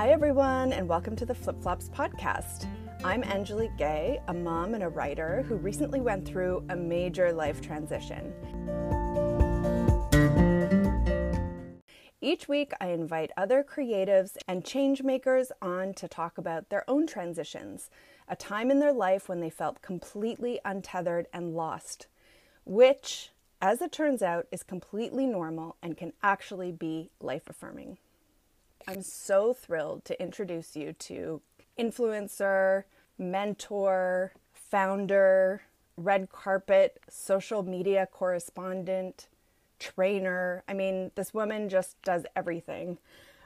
Hi, everyone, and welcome to the Flip Flops podcast. I'm Angelique Gay, a mom and a writer who recently went through a major life transition. Each week, I invite other creatives and change makers on to talk about their own transitions, a time in their life when they felt completely untethered and lost, which, as it turns out, is completely normal and can actually be life affirming. I'm so thrilled to introduce you to influencer, mentor, founder, red carpet, social media correspondent, trainer. I mean, this woman just does everything.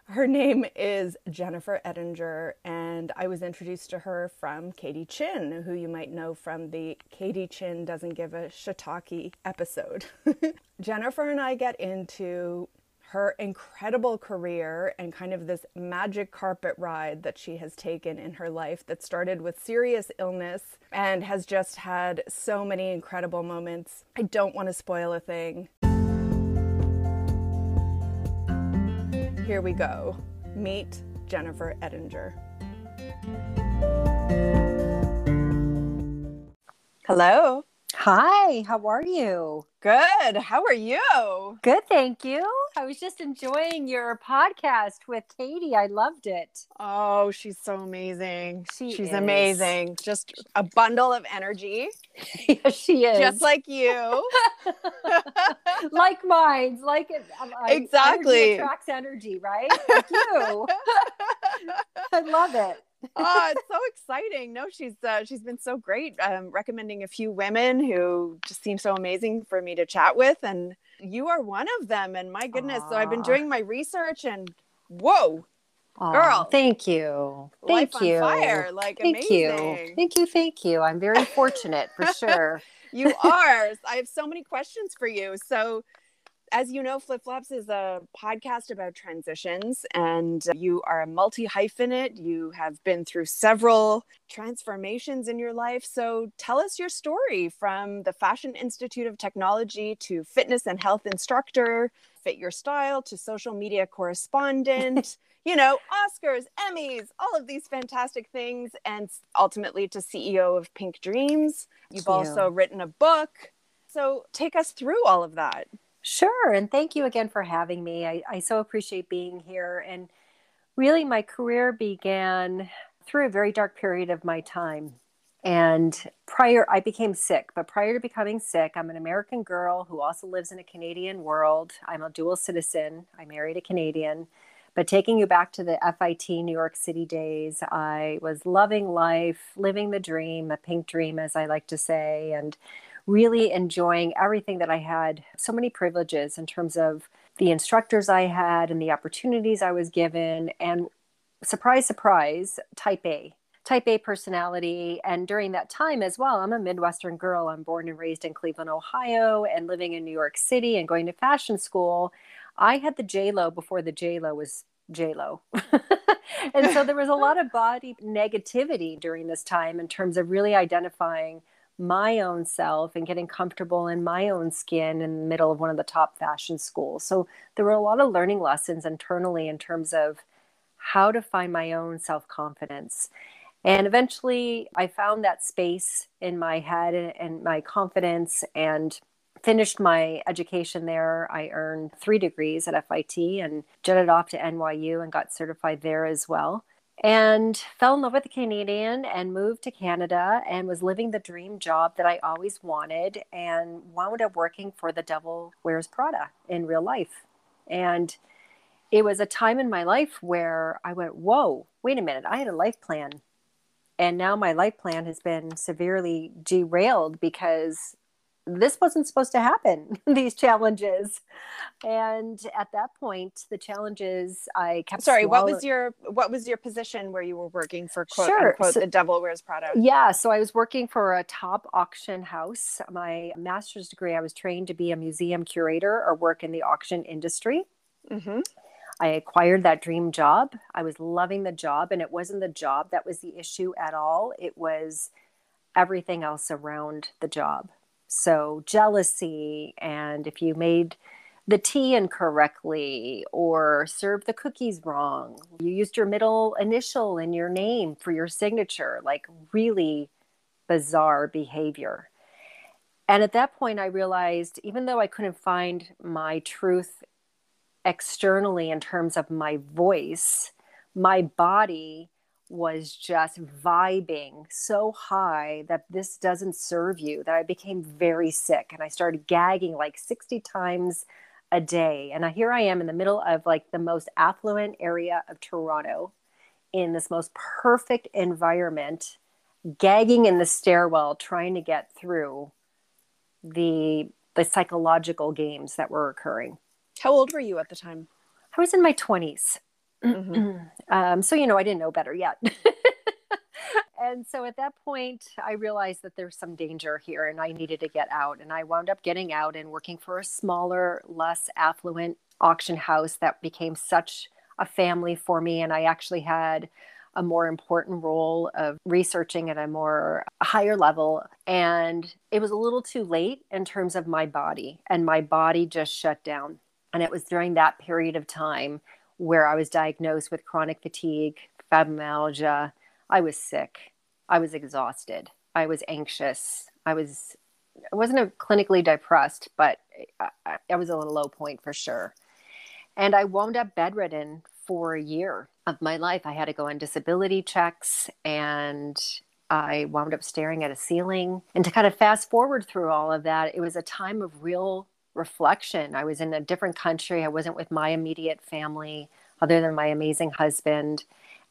Her name is Jennifer Ettinger, and I was introduced to her from Katie Chin, who you might know from the Katie Chin Doesn't Give a Shiitake episode. Jennifer and I get into her incredible career and kind of this magic carpet ride that she has taken in her life that started with serious illness and has just had so many incredible moments. I don't want to spoil a thing. Here we go. Meet Jennifer Ettinger. Hello. Hi, how are you? Good. How are you? Good, thank you. I was just enjoying your podcast with Katie. I loved it. Oh, she's so amazing. She she's is. amazing. Just a bundle of energy, yes, she is. just like you. like mine. Like it. um, Exactly. Energy attracts energy, right? Like you. I love it. Oh, it's so exciting. No, she's uh, she's been so great, um, recommending a few women who just seem so amazing for me to chat with, and you are one of them. And my goodness, so I've been doing my research, and whoa, Aw, Girl. thank you. Thank you. on fire! Like Thank amazing. you. Thank you. Thank you. I'm very fortunate for sure. You are. I have so many questions for you. So, as you know, Flip Flops is a podcast about transitions, and you are a multi hyphenate. You have been through several transformations in your life. So, tell us your story from the Fashion Institute of Technology to fitness and health instructor, fit your style to social media correspondent. You know, Oscars, Emmys, all of these fantastic things, and ultimately to CEO of Pink Dreams. You've also written a book. So take us through all of that. Sure. And thank you again for having me. I, I so appreciate being here. And really, my career began through a very dark period of my time. And prior, I became sick. But prior to becoming sick, I'm an American girl who also lives in a Canadian world. I'm a dual citizen. I married a Canadian. But taking you back to the FIT New York City days, I was loving life, living the dream, a pink dream, as I like to say, and really enjoying everything that I had. So many privileges in terms of the instructors I had and the opportunities I was given. And surprise, surprise, type A. Type A personality. And during that time as well, I'm a Midwestern girl. I'm born and raised in Cleveland, Ohio, and living in New York City and going to fashion school. I had the J Lo before the J Lo was J Lo. and so there was a lot of body negativity during this time in terms of really identifying my own self and getting comfortable in my own skin in the middle of one of the top fashion schools. So there were a lot of learning lessons internally in terms of how to find my own self confidence. And eventually I found that space in my head and, my confidence and finished my education there. I earned three degrees at FIT and jetted off to NYU and got certified there as well. And fell in love with a Canadian and moved to Canada and was living the dream job that I always wanted and wound up working for the Devil Wears Prada in real life. And it was a time in my life where I went, Whoa, wait a minute, I had a life plan. And now my life plan has been severely derailed because this wasn't supposed to happen these challenges and at that point the challenges i kept Sorry, what was your what was your position where you were working for quote Sure. unquote So- the devil wears Prada? yeah so i was working for a top auction house my master's degree i was trained to be a museum curator or work in the auction industry hmm I acquired that dream job. I was loving the job, and it wasn't the job that was the issue at all. It was everything else around the job. So, jealousy, and if you made the tea incorrectly or served the cookies wrong. You used your middle initial in your name for your signature, like really bizarre behavior. And at that point, I realized even though I couldn't find my truth externally in terms of my voice, my body was just vibing so high that this doesn't serve you that I became very sick and I started gagging like 60 times a day. And here I am in the middle of like the most affluent area of Toronto in this most perfect environment, gagging in the stairwell, trying to get through the the psychological games that were occurring. How old were you at the time? I was in my 20s. Mm-hmm. um, so, you know, I didn't know better yet. and so at that point, I realized that there's some danger here and I needed to get out. And I wound up getting out and working for a smaller, less affluent auction house that became such a family for me. And I actually had a more important role of researching at a more higher level. And it was a little too late in terms of my body, and my body just shut down. And it was during that period of time where I was diagnosed with chronic fatigue, fibromyalgia. I was sick. I was exhausted. I was anxious. I was, I wasn't a clinically depressed, but I, I was a low point for sure. And I wound up bedridden for a year of my life. I had to go on disability checks and I wound up staring at a ceiling. And to kind of fast forward through all of that, it was a time of real reflection. I was in a different country. I wasn't with my immediate family other than my amazing husband.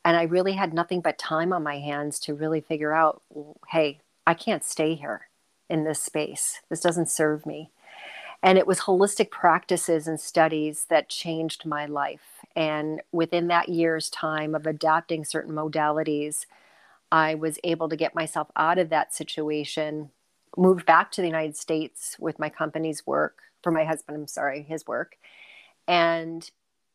And I really had nothing but time on my hands to really figure out hey, I can't stay here in this space. This doesn't serve me. And it was holistic practices and studies that changed my life. And within that year's time of adapting certain modalities, I was able to get myself out of that situation, moved back to the United States with my company's work, for my husband, I'm sorry, his work, and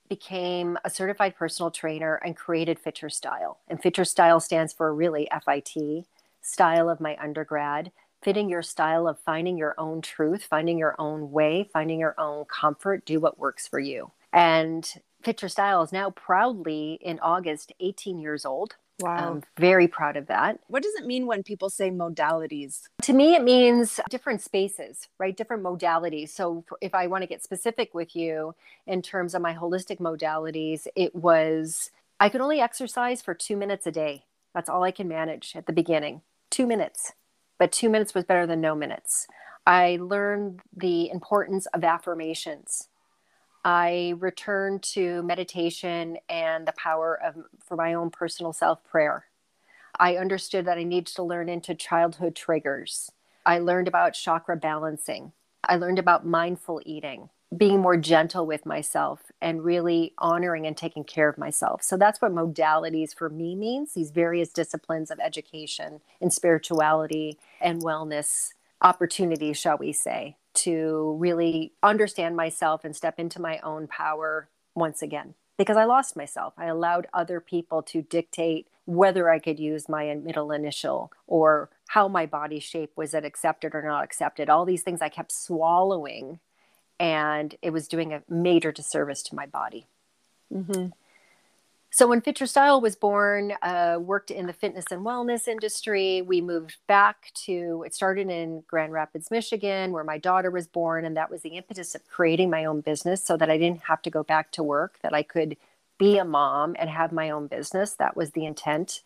became a certified personal trainer and created Fit Your Style. And Fit Your Style stands for really FIT, style of my undergrad, fitting your style of finding your own truth, finding your own way, finding your own comfort, do what works for you. And Fit Your Style is now proudly in August 18 years old. Wow. I'm very proud of that. What does it mean when people say modalities? To me, it means different spaces, right? Different modalities. So, if I want to get specific with you in terms of my holistic modalities, it was I could only exercise for two minutes a day. That's all I can manage at the beginning. Two minutes. But two minutes was better than no minutes. I learned the importance of affirmations I returned to meditation and the power of for my own personal self prayer. I understood that I needed to learn into childhood triggers. I learned about chakra balancing. I learned about mindful eating, being more gentle with myself and really honoring and taking care of myself. So that's what modalities for me means these various disciplines of education and spirituality and wellness opportunities, shall we say to really understand myself and step into my own power once again because I lost myself. I allowed other people to dictate whether I could use my middle initial or how my body shape was it accepted or not accepted. All these things I kept swallowing, and it was doing a major disservice to my body. Mm-hmm. So when Fit Your Style was born, uh, worked in the fitness and wellness industry. We moved back to, it started in Grand Rapids, Michigan, where my daughter was born. And that was the impetus of creating my own business so that I didn't have to go back to work, that I could be a mom and have my own business. That was the intent.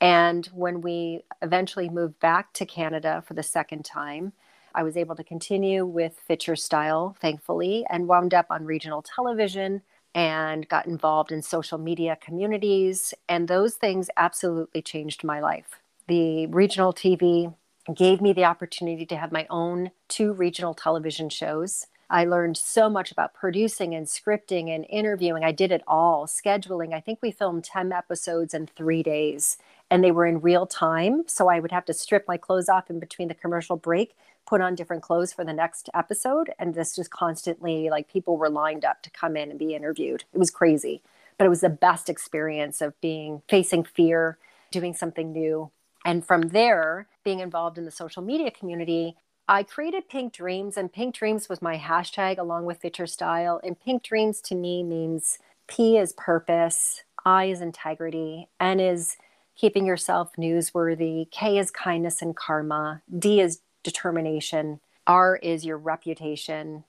And when we eventually moved back to Canada for the second time, I was able to continue with Fit Your Style, thankfully, and wound up on regional television and got involved in social media communities. And those things absolutely changed my life. The regional TV gave me the opportunity to have my own two regional television shows. I learned so much about producing and scripting and interviewing. I did it all, scheduling. I think we filmed 10 episodes in three days and they were in real time. So I would have to strip my clothes off in between the commercial break put on different clothes for the next episode. And this just constantly, like, people were lined up to come in and be interviewed. It was crazy, but it was the best experience of being facing fear, doing something new. And from there, being involved in the social media community, I created Pink Dreams, and Pink Dreams was my hashtag along with Fit Style. And Pink Dreams to me means P is purpose, I is integrity, N is keeping yourself newsworthy, K is kindness and karma, D is determination, R is your reputation,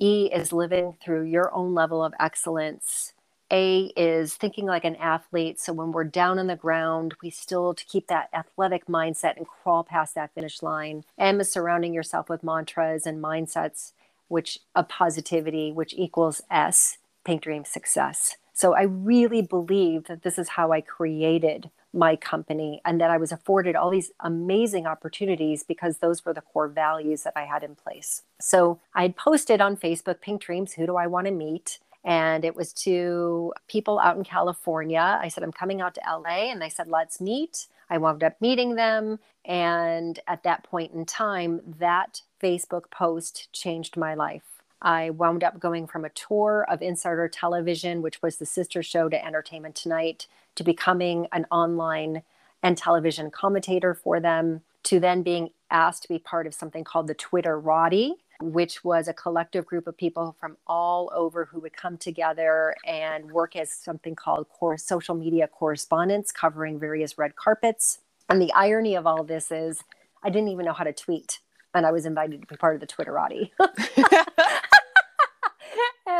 E is living through your own level of excellence. A is thinking like an athlete. So when we're down on the ground, we still to keep that athletic mindset and crawl past that finish line. M is surrounding yourself with mantras and mindsets, which of positivity, which equals S, Pink Dream Success. So I really believe that this is how I created my company and that I was afforded all these amazing opportunities because those were the core values that I had in place. So I had posted on Facebook, Pink Dreams, who do I want to meet? and it was to people out in California. I said, I'm coming out to LA, and they said, let's meet. I wound up meeting them. And at that point in time, that Facebook post changed my life. I wound up going from a tour of Insider Television, which was the sister show to Entertainment Tonight, to becoming an online and television commentator for them, to then being asked to be part of something called the Twitter Twitterati, which was a collective group of people from all over who would come together and work as something called core social media correspondents covering various red carpets. And the irony of all this is I didn't even know how to tweet and I was invited to be part of the Twitterati.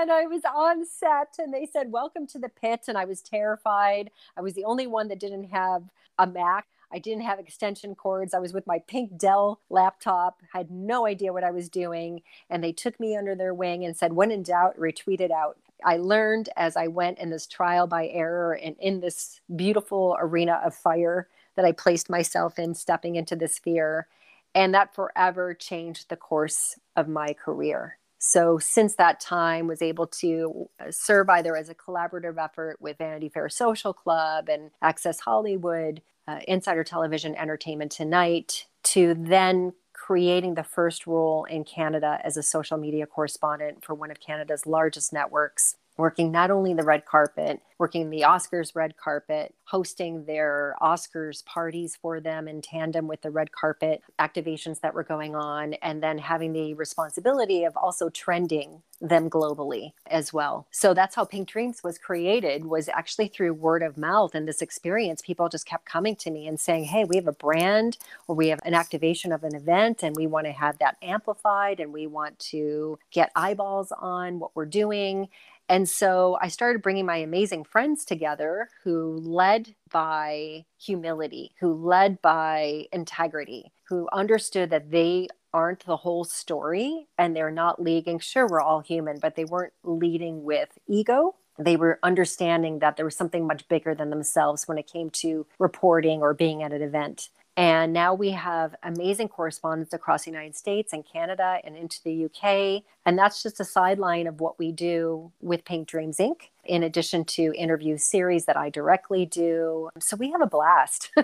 and I was on set and they said, Welcome to the pit. And I was terrified. I was the only one that didn't have a Mac. I didn't have extension cords. I was with my pink Dell laptop, had no idea what I was doing. And they took me under their wing and said, when in doubt, retweet it out. I learned as I went in this trial by error and in this beautiful arena of fire that I placed myself in, stepping into this fear. And that forever changed the course of my career. So since that time was able to uh, serve either as a collaborative effort with Vanity Fair Social Club and Access Hollywood uh, Insider Television Entertainment Tonight to then creating the first role in Canada as a social media correspondent for one of Canada's largest networks working not only the red carpet, working the Oscars red carpet, hosting their Oscars parties for them in tandem with the red carpet activations that were going on, and then having the responsibility of also trending them globally as well. So that's how Pink Dreams was created was actually through word of mouth and this experience people just kept coming to me and saying, "Hey, we have a brand or we have an activation of an event and we want to have that amplified and we want to get eyeballs on what we're doing." And so I started bringing my amazing friends together who led by humility, who led by integrity, who understood that they aren't the whole story and they're not leading. Sure, we're all human, but they weren't leading with ego. They were understanding that there was something much bigger than themselves when it came to reporting or being at an event. And now we have amazing correspondents across the United States and Canada and into the UK. And that's just a sideline of what we do with Pink Dreams Inc., in addition to interview series that I directly do. So we have a blast.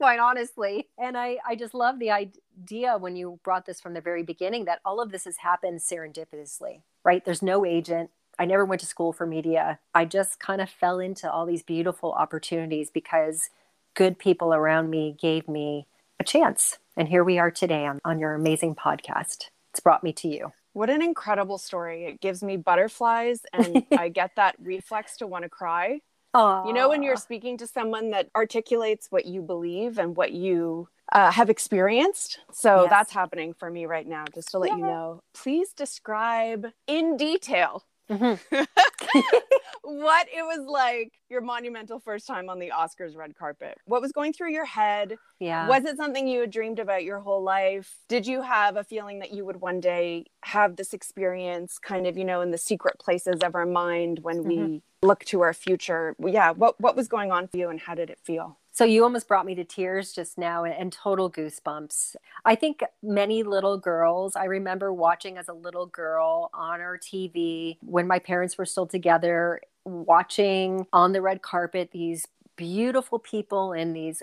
quite honestly. And I, I just love the idea when you brought this from the very beginning that all of this has happened serendipitously, right? There's no agent. I never went to school for media. I just kind of fell into all these beautiful opportunities because good people around me gave me a chance. And here we are today on, on your amazing podcast. It's brought me to you. What an incredible story. It gives me butterflies and I get that reflex to want to cry. Aww. You know, when you're speaking to someone that articulates what you believe and what you uh, have experienced. So yes. that's happening for me right now, just to let yeah. you know. Please describe in detail Mm-hmm. what it was like your monumental first time on the Oscars red carpet. What was going through your head? Yeah. Was it something you had dreamed about your whole life? Did you have a feeling that you would one day have this experience kind of, you know, in the secret places of our mind when we mm-hmm. look to our future? Yeah, what what was going on for you and how did it feel? So you almost brought me to tears just now and, total goosebumps. I think many little girls, I remember watching as a little girl on our TV when my parents were still together, watching on the red carpet these beautiful people in these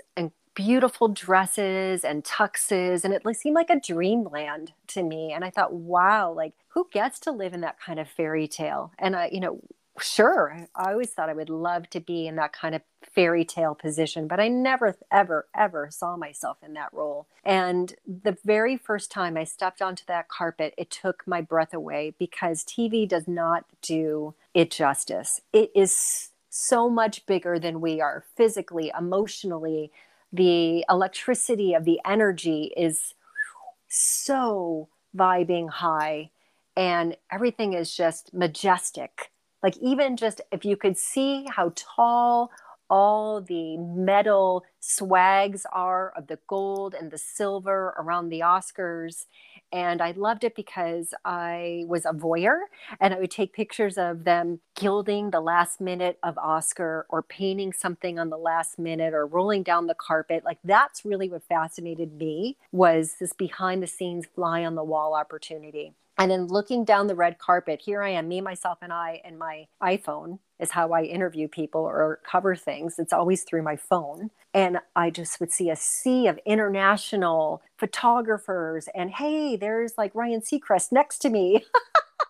beautiful dresses and tuxes and it seemed like a dreamland to me and i thought wow like who gets to live in that kind of fairy tale and i you know Sure. I always thought I would love to be in that kind of fairy tale position, but I never, ever, ever saw myself in that role. And the very first time I stepped onto that carpet, it took my breath away because TV does not do it justice. It is so much bigger than we are physically, emotionally. The electricity of the energy is so vibing high, and everything is just majestic like, even just if you could see how tall all the metal swags are of the gold and the silver around the Oscars. And I loved it because I was a voyeur and I would take pictures of them gilding the last minute of Oscar or painting something on the last minute or rolling down the carpet. Like that's really what fascinated me was this behind the scenes fly on the wall opportunity. And then looking down the red carpet, here I am, me, myself, and I, and my iPhone is how I interview people or cover things. It's always through my phone. And I just would see a sea of international photographers. And hey, there's like Ryan Seacrest next to me.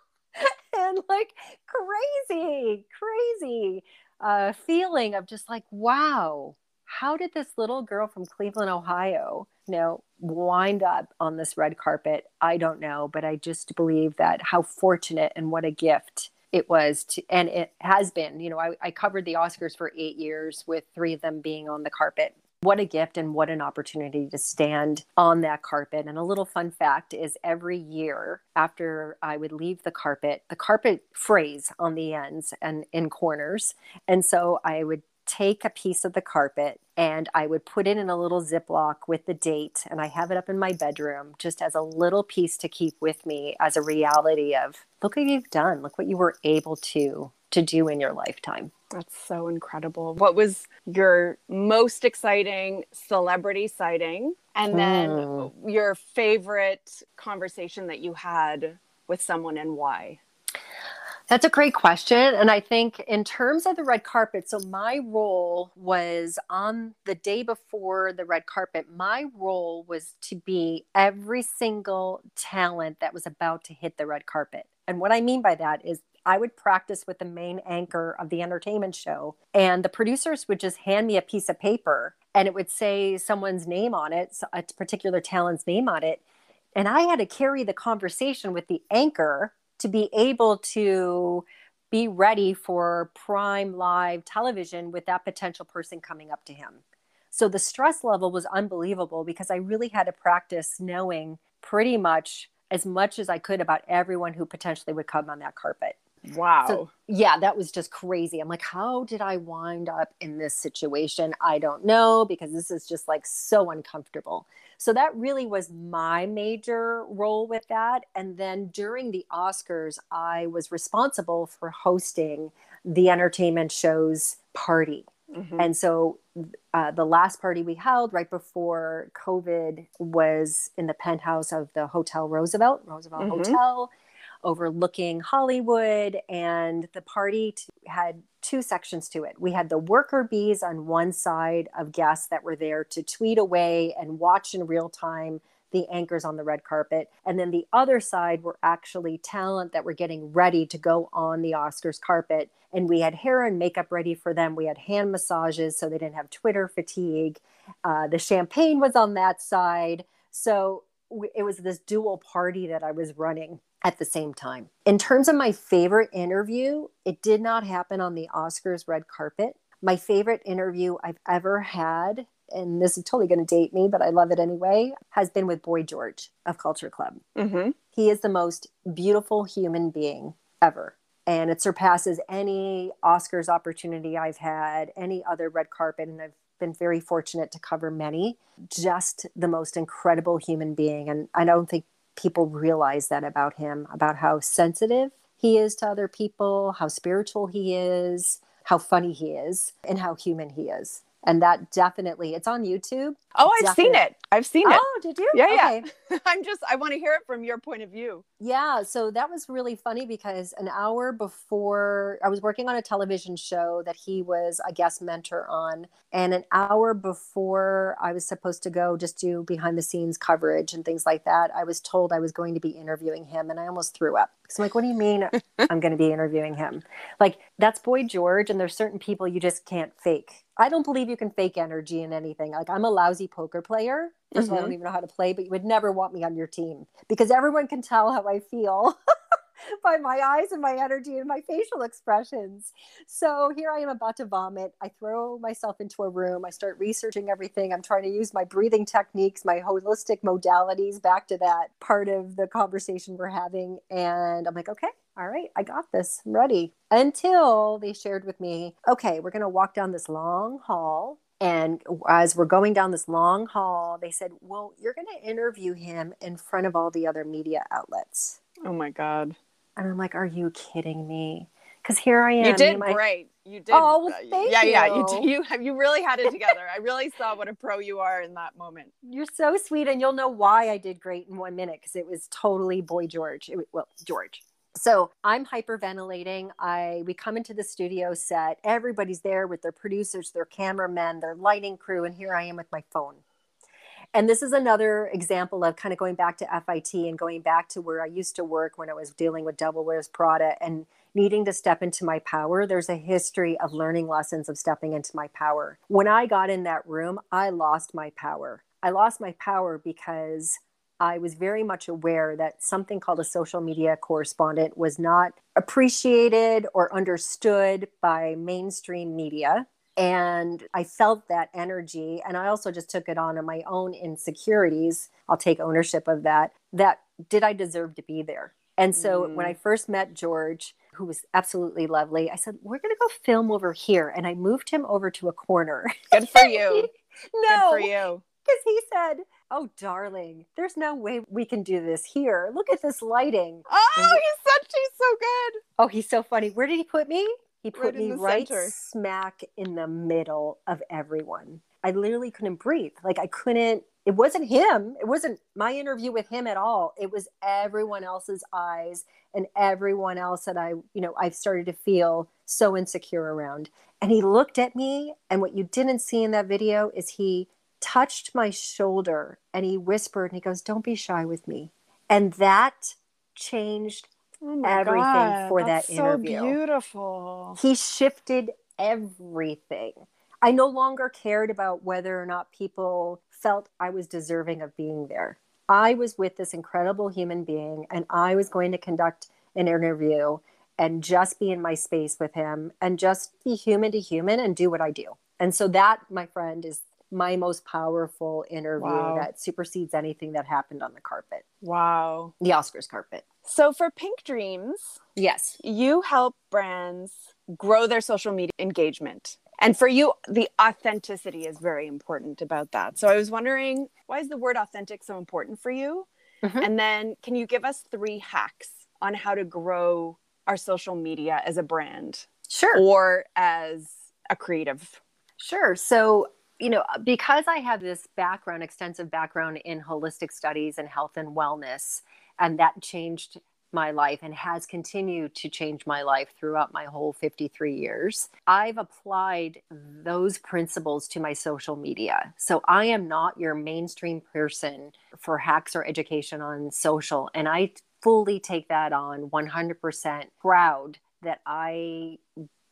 and like crazy, crazy uh, feeling of just like, wow, how did this little girl from Cleveland, Ohio, you know, wind up on this red carpet i don't know but i just believe that how fortunate and what a gift it was to and it has been you know I, I covered the oscars for eight years with three of them being on the carpet what a gift and what an opportunity to stand on that carpet. And a little fun fact is every year after I would leave the carpet, the carpet frays on the ends and in corners. And so I would take a piece of the carpet and I would put it in a little Ziploc with the date, and I have it up in my bedroom just as a little piece to keep with me as a reality of look what you've done, look what you were able to to do in your lifetime. That's so incredible. What was your most exciting celebrity sighting? And then mm. your favorite conversation that you had with someone and why? That's a great question. And I think, in terms of the red carpet, so my role was on the day before the red carpet, my role was to be every single talent that was about to hit the red carpet. And what I mean by that is I would practice with the main anchor of the entertainment show, and the producers would just hand me a piece of paper and it would say someone's name on it, a particular talent's name on it. And I had to carry the conversation with the anchor to be able to be ready for prime live television with that potential person coming up to him. So the stress level was unbelievable because I really had to practice knowing pretty much as much as I could about everyone who potentially would come on that carpet. Wow. So, yeah, that was just crazy. I'm like, how did I wind up in this situation? I don't know because this is just like so uncomfortable. So that really was my major role with that. And then during the Oscars, I was responsible for hosting the entertainment show's party. Mm-hmm. And so uh, the last party we held right before COVID was in the penthouse of the Hotel Roosevelt, Roosevelt mm-hmm. Hotel overlooking Hollywood. And the party t- had two sections to it. We had the worker bees on one side of guests that were there to tweet away and watch in real time the anchors on the red carpet. And then the other side were actually talent that were getting ready to go on the Oscars carpet. And we had hair and makeup ready for them. We had hand massages so they didn't have Twitter fatigue. Uh, the champagne was on that side. So it was this dual party that I was running at the same time. In terms of my favorite interview, it did not happen on the Oscars red carpet. My favorite interview I've ever had, and this is totally going to date me, but I love it anyway, has been with Boy George of Culture Club. Mm-hmm. He is the most beautiful human being ever. And it surpasses any Oscars opportunity I've had, any other red carpet. And I've been very fortunate to cover many. Just the most incredible human being. And I don't think people realize that about him, about how sensitive he is to other people, how spiritual he is, how funny he is, and how human he is and that definitely it's on youtube. Oh i've definitely. seen it. I've seen it. Oh did you? Yeah okay. yeah i'm just i want to hear it from your point of view. Yeah so that was really funny because an hour before i was working on a television show that he was a guest mentor on and an hour before i was supposed to go just do behind the scenes coverage and things like that i was told i was going to be interviewing him and i almost threw up So I'm like, what do you mean I'm going to be interviewing him? Like, that's Boy George, and there's certain people you just can't fake. I don't believe you can fake energy in anything. Like, I'm a lousy poker player. 1st mm-hmm. of all, I don't mm-hmm. even know how to play, but you would never want me on your team because everyone can tell how I feel. by my eyes and my energy and my facial expressions. So here I am about to vomit. I throw myself into a room. I start researching everything. I'm trying to use my breathing techniques, my holistic modalities back to that part of the conversation we're having. And I'm like, okay, all right, I got this. I'm ready. Until they shared with me, okay, we're going to walk down this long hall. And as we're going down this long hall, they said, Well, you're going to interview him in front of all the other media outlets. Oh my God. And I'm like, are you kidding me? Because here I am. You did my... great. You did. Oh, well, thank yeah, you. Yeah, you did. You have you really had it together. I really saw what a pro you are in that moment. You're so sweet, and you'll know why I did great in one minute because it was totally boy George. It, well, George. So I'm hyperventilating. I we come into the studio set. Everybody's there with their producers, their cameramen, their lighting crew, and here I am with my phone. And this is another example of kind of going back to FIT and going back to where I used to work when I was dealing with Devil Wears Prada and needing to step into my power. There's a history of learning lessons of stepping into my power. When I got in that room, I lost my power. I lost my power because I was very much aware that something called a social media correspondent was not appreciated or understood by mainstream media and I felt that energy. And I also just took it on on my own insecurities. I'll take ownership of that. That did I deserve to be there? And so mm. when I first met George, who was absolutely lovely, I said, We're going to go film over here. And I moved him over to a corner. Good for you. no. Good for you. Because he said, Oh, darling, there's no way we can do this here. Look at this lighting. Oh, he, he's such, he's so good. Oh, he's so funny. Where did he put me? He put right me right center. smack in the middle of everyone. I literally couldn't breathe. Like I couldn't, it wasn't him. It wasn't my interview with him at all. It was everyone else's eyes and everyone else that I, you know, I started to feel so insecure around. And he looked at me, and what you didn't see in that video is he touched my shoulder and he whispered and he goes, Don't be shy with me. And that changed oh everything God, for that interview. So beautiful. He shifted everything. I no longer cared about whether or not people felt I was deserving of being there. I was with this incredible human being and I was going to conduct an interview and just be in my space with him and just be human to human and do what I do. And so that, my friend, is my most powerful interview wow. that supersedes anything that happened on the carpet. Wow. The Oscars carpet. So for Pink Dreams, yes, you help brands grow their social media engagement. And for you, the authenticity is very important about that. So I was wondering, why is the word authentic so important for you? Mm-hmm. And then can you give us three hacks on how to grow our social media as a brand? Sure. Or as a creative? Sure. So you know, because I have this background, extensive background in holistic studies and health and wellness, and that changed my life and has continued to change my life throughout my whole 53 years. I've applied those principles to my social media. So I am not your mainstream person for hacks or education on social. And I fully take that on 100% proud that I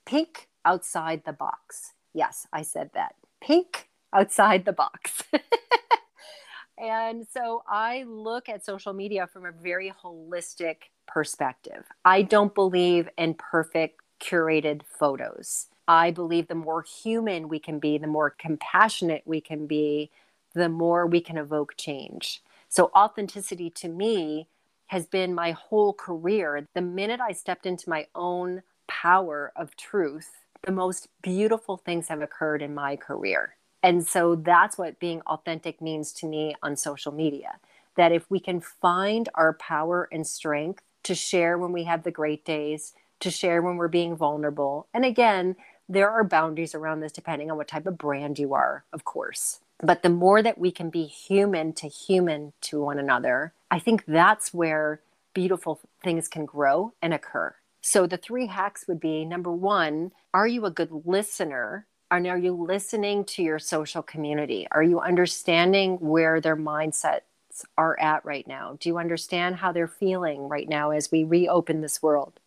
pink outside the box. Yes, I said that. Pink outside the box. And so I look at social media from a very holistic perspective. I don't believe in perfect curated photos. I believe the more human we can be, the more compassionate we can be, the more we can evoke change. So, authenticity to me has been my whole career. The minute I stepped into my own power of truth, the most beautiful things have occurred in my career. And so that's what being authentic means to me on social media. That if we can find our power and strength to share when we have the great days, to share when we're being vulnerable. And again, there are boundaries around this depending on what type of brand you are, of course. But the more that we can be human to human to one another, I think that's where beautiful things can grow and occur. So the three hacks would be number one, are you a good listener and are you listening to your social community? Are you understanding where their mindsets are at right now? Do you understand how they're feeling right now as we reopen this world?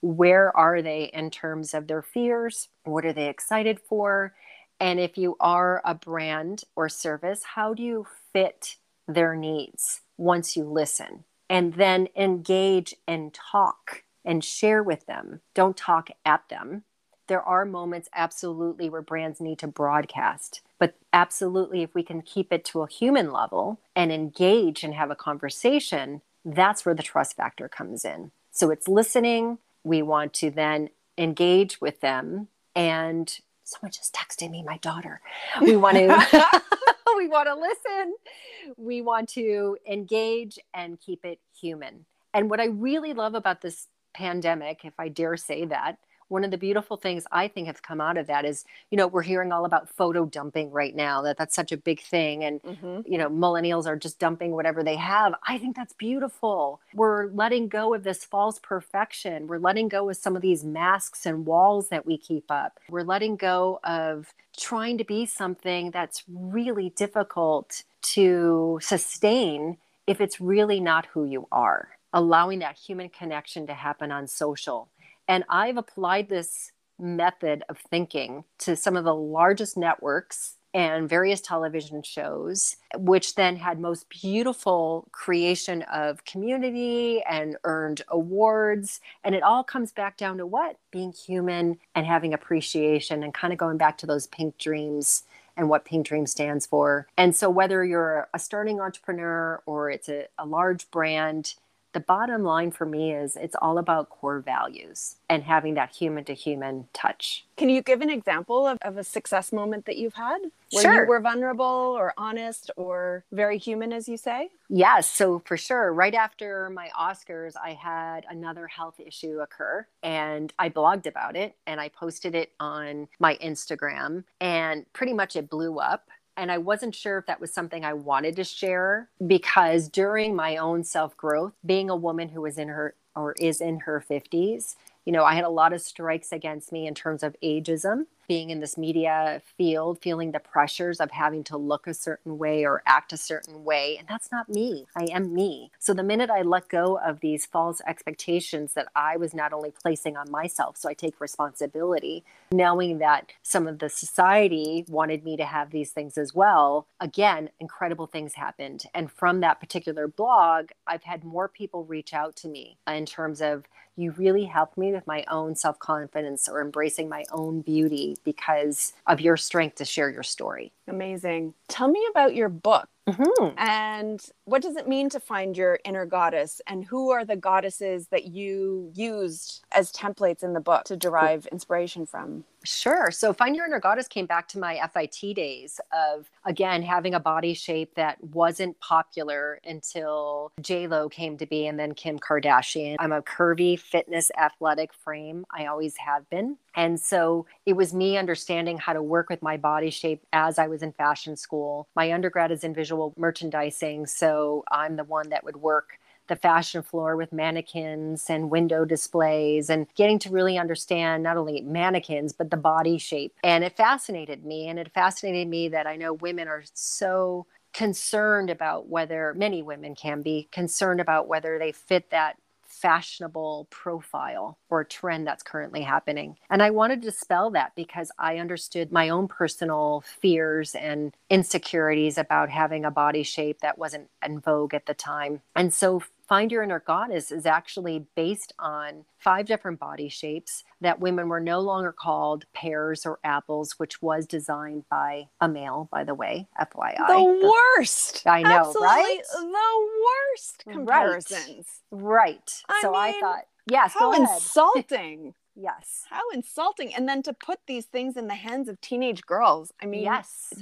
Where are they in terms of their fears? What are they excited for? And if you are a brand or service, how do you fit their needs once you listen? And then engage and talk and share with them. Don't talk at them. There are moments absolutely where brands need to broadcast, but absolutely, if we can keep it to a human level and engage and have a conversation, that's where the trust factor comes in. So it's listening. We want to then engage with them and someone just texted me my daughter we want to we want to listen we want to engage and keep it human and what i really love about this pandemic if i dare say that one of the beautiful things I think have come out of that is, you know, we're hearing all about photo dumping right now, that that's such a big thing. And, mm-hmm. you know, millennials are just dumping whatever they have. I think that's beautiful. We're letting go of this false perfection. We're letting go of some of these masks and walls that we keep up. We're letting go of trying to be something that's really difficult to sustain if it's really not who you are allowing that human connection to happen on social and I've applied this method of thinking to some of the largest networks and various television shows, which then had most beautiful creation of community and earned awards. And it all comes back down to what? Being human and having appreciation and kind of going back to those pink dreams and what Pink Dream stands for. And so, whether you're a starting entrepreneur or it's a, a large brand, the bottom line for me is it's all about core values and having that human to human touch. Can you give an example of, of a success moment that you've had where sure. you were vulnerable or honest or very human, as you say? Yes. So, for sure, right after my Oscars, I had another health issue occur and I blogged about it and I posted it on my Instagram and pretty much it blew up and I wasn't sure if that was something I wanted to share because during my own self growth, being a woman who was in her or is in her 50s, you know, I had a lot of strikes against me in terms of ageism being in this media field, feeling the pressures of having to look a certain way or act a certain way. And that's not me. I am me. So the minute I let go of these false expectations that I was not only placing on myself, so I take responsibility, knowing that some of the society wanted me to have these things as well, again, incredible things happened. And from that particular blog, I've had more people reach out to me in terms of you really helped me with my own self confidence or embracing my own beauty because of your strength to share your story. Amazing. Tell me about your book. Mm-hmm. And what does it mean to find your inner goddess? And who are the goddesses that you used as templates in the book to derive inspiration from? Sure. So, Find Your Inner Goddess came back to my FIT days of, again, having a body shape that wasn't popular until Lo came to be and then Kim Kardashian. I'm a curvy, fitness, athletic frame. I always have been. And so it was me understanding how to work with my body shape as I was in fashion school. My undergrad is in visual merchandising. So I'm the one that would work the fashion floor with mannequins and window displays and getting to really understand not only mannequins, but the body shape. And it fascinated me. And it fascinated me that I know women are so concerned about whether many women can be concerned about whether they fit that fashionable profile or trend that's currently happening. And I wanted to dispel that because I understood my own personal fears and insecurities about having a body shape that wasn't in vogue at the time. And so Find Your Inner Goddess is actually based on five different body shapes that women were no longer called pears or apples, which was designed by a male, by the way, FYI. The worst. I know, Absolutely right? The worst comparisons. Right. right. I so mean, I thought, yes, how insulting. Yes. How insulting. And then to put these things in the hands of teenage girls. I mean, yes.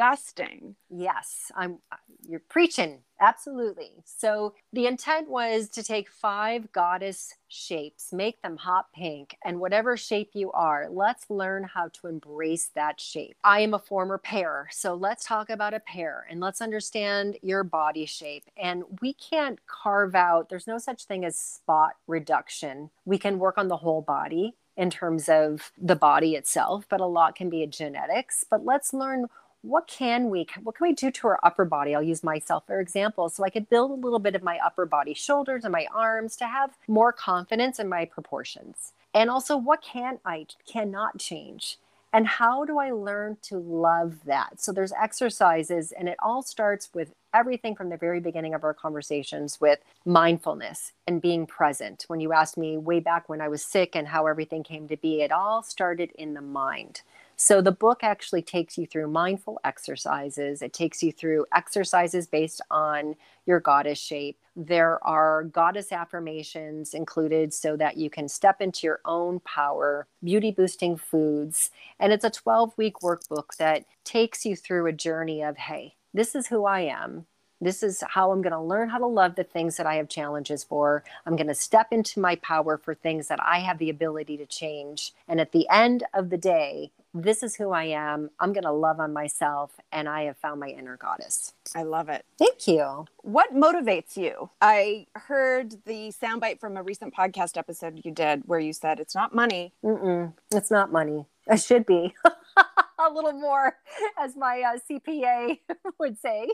Disgusting. Yes. I'm uh, you're preaching. Absolutely. So the intent was to take five goddess shapes, make them hot pink, and whatever shape you are, let's learn how to embrace that shape. I am a former pear, so let's talk about a pear and let's understand your body shape. And we can't carve out, there's no such thing as spot reduction. We can work on the whole body in terms of the body itself, but a lot can be genetics. But let's learn what can we what can we do to our upper body i'll use myself for example so i could build a little bit of my upper body shoulders and my arms to have more confidence in my proportions and also what can i cannot change and how do I learn to love that? So there's exercises, and it all starts with everything from the very beginning of our conversations with mindfulness and being present. When you asked me way back when I was sick and how everything came to be, it all started in the mind. So the book actually takes you through mindful exercises. It takes you through exercises based on your goddess shape. There are goddess affirmations included so that you can step into your own power, beauty boosting foods. And it's a 12 week workbook that takes you through a journey of, hey, this is who I am. This is how I'm going to learn how to love the things that I have challenges for. I'm going to step into my power for things that I have the ability to change. And at the end of the day, this is who I am. I'm going to love on myself. And I have found my inner goddess. I love it. Thank you. What motivates you? I heard the soundbite from a recent podcast episode you did where you said it's not money. Mm-mm, it's not money. It should be a little more, as my uh, CPA would say.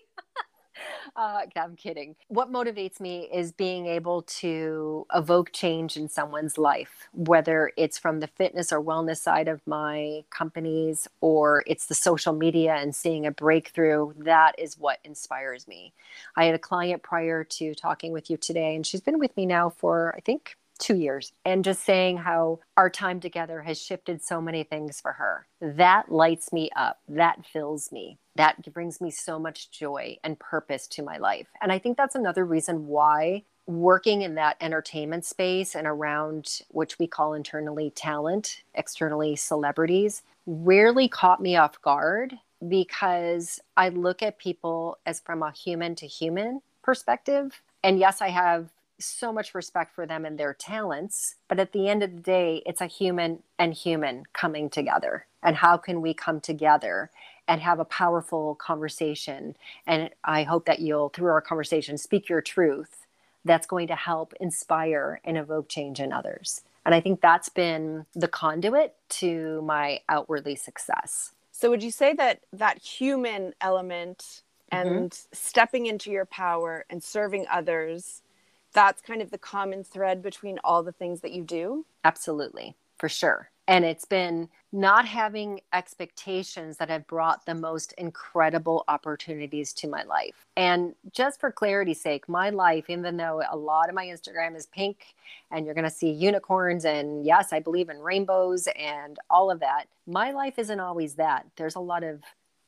Uh, I'm kidding. What motivates me is being able to evoke change in someone's life, whether it's from the fitness or wellness side of my companies or it's the social media and seeing a breakthrough. That is what inspires me. I had a client prior to talking with you today, and she's been with me now for, I think, two years and just saying how our time together has shifted so many things for her. That lights me up. That fills me. That brings me so much joy and purpose to my life. And I think that's another reason why working in that entertainment space and around which we call internally talent, externally celebrities, rarely caught me off guard because I look at people as from a human to human perspective. And yes, I have so much respect for them and their talents. But at the end of the day, it's a human and human coming together. And how can we come together and have a powerful conversation? And I hope that you'll, through our conversation, speak your truth that's going to help inspire and evoke change in others. And I think that's been the conduit to my outwardly success. So, would you say that that human element mm-hmm. and mm-hmm. stepping into your power and serving others that's kind of the common thread between all the things that you do? Absolutely, for sure. And it's been not having expectations that have brought the most incredible opportunities to my life. And just for clarity's sake, my life, even though a lot of my Instagram is pink and you're going to see unicorns, and yes, I believe in rainbows and all of that, my life isn't always that. There's a lot of